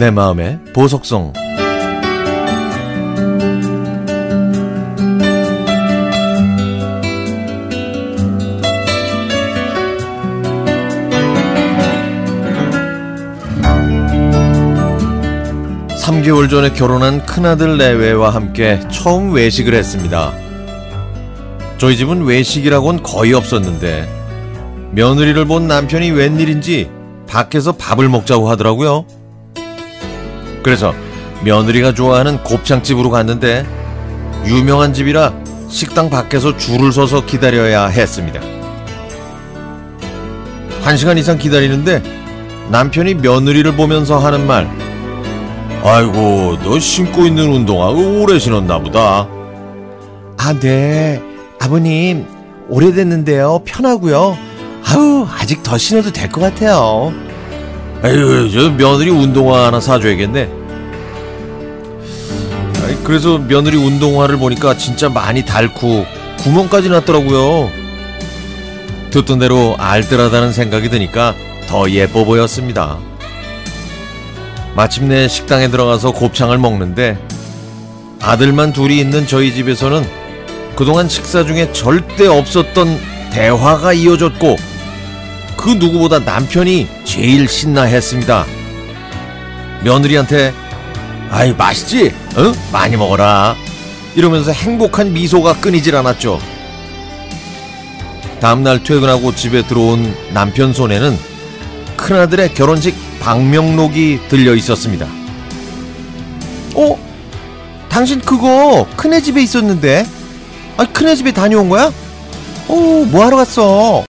내 마음의 보석성 (3개월) 전에 결혼한 큰아들 내외와 함께 처음 외식을 했습니다 저희 집은 외식이라곤 거의 없었는데 며느리를 본 남편이 웬일인지 밖에서 밥을 먹자고 하더라고요. 그래서 며느리가 좋아하는 곱창집으로 갔는데 유명한 집이라 식당 밖에서 줄을 서서 기다려야 했습니다. 한 시간 이상 기다리는데 남편이 며느리를 보면서 하는 말 아이고 너 신고 있는 운동화 오래 신었나 보다 아, 네. 아버님, 오래됐는데요. 편하고요. 아우, 아직 더 신어도 될 것 같아요. 아유, 저 며느리 운동화 하나 사줘야겠네. 아이, 그래서 며느리 운동화를 보니까 진짜 많이 닳고 구멍까지 났더라고요. 듣던 대로 알뜰하다는 생각이 드니까 더 예뻐 보였습니다. 마침내 식당에 들어가서 곱창을 먹는데 아들만 둘이 있는 저희 집에서는 그동안 식사 중에 절대 없었던 대화가 이어졌고 그 누구보다 남편이 제일 신나했습니다. 며느리한테 아이 맛있지? 응? 많이 먹어라. 이러면서 행복한 미소가 끊이질 않았죠. 다음날 퇴근하고 집에 들어온 남편 손에는 큰아들의 결혼식 방명록이 들려 있었습니다. 어? 당신 그거 큰애 집에 있었는데? 아, 큰애 집에 다녀온 거야? 어, 뭐 하러 갔어?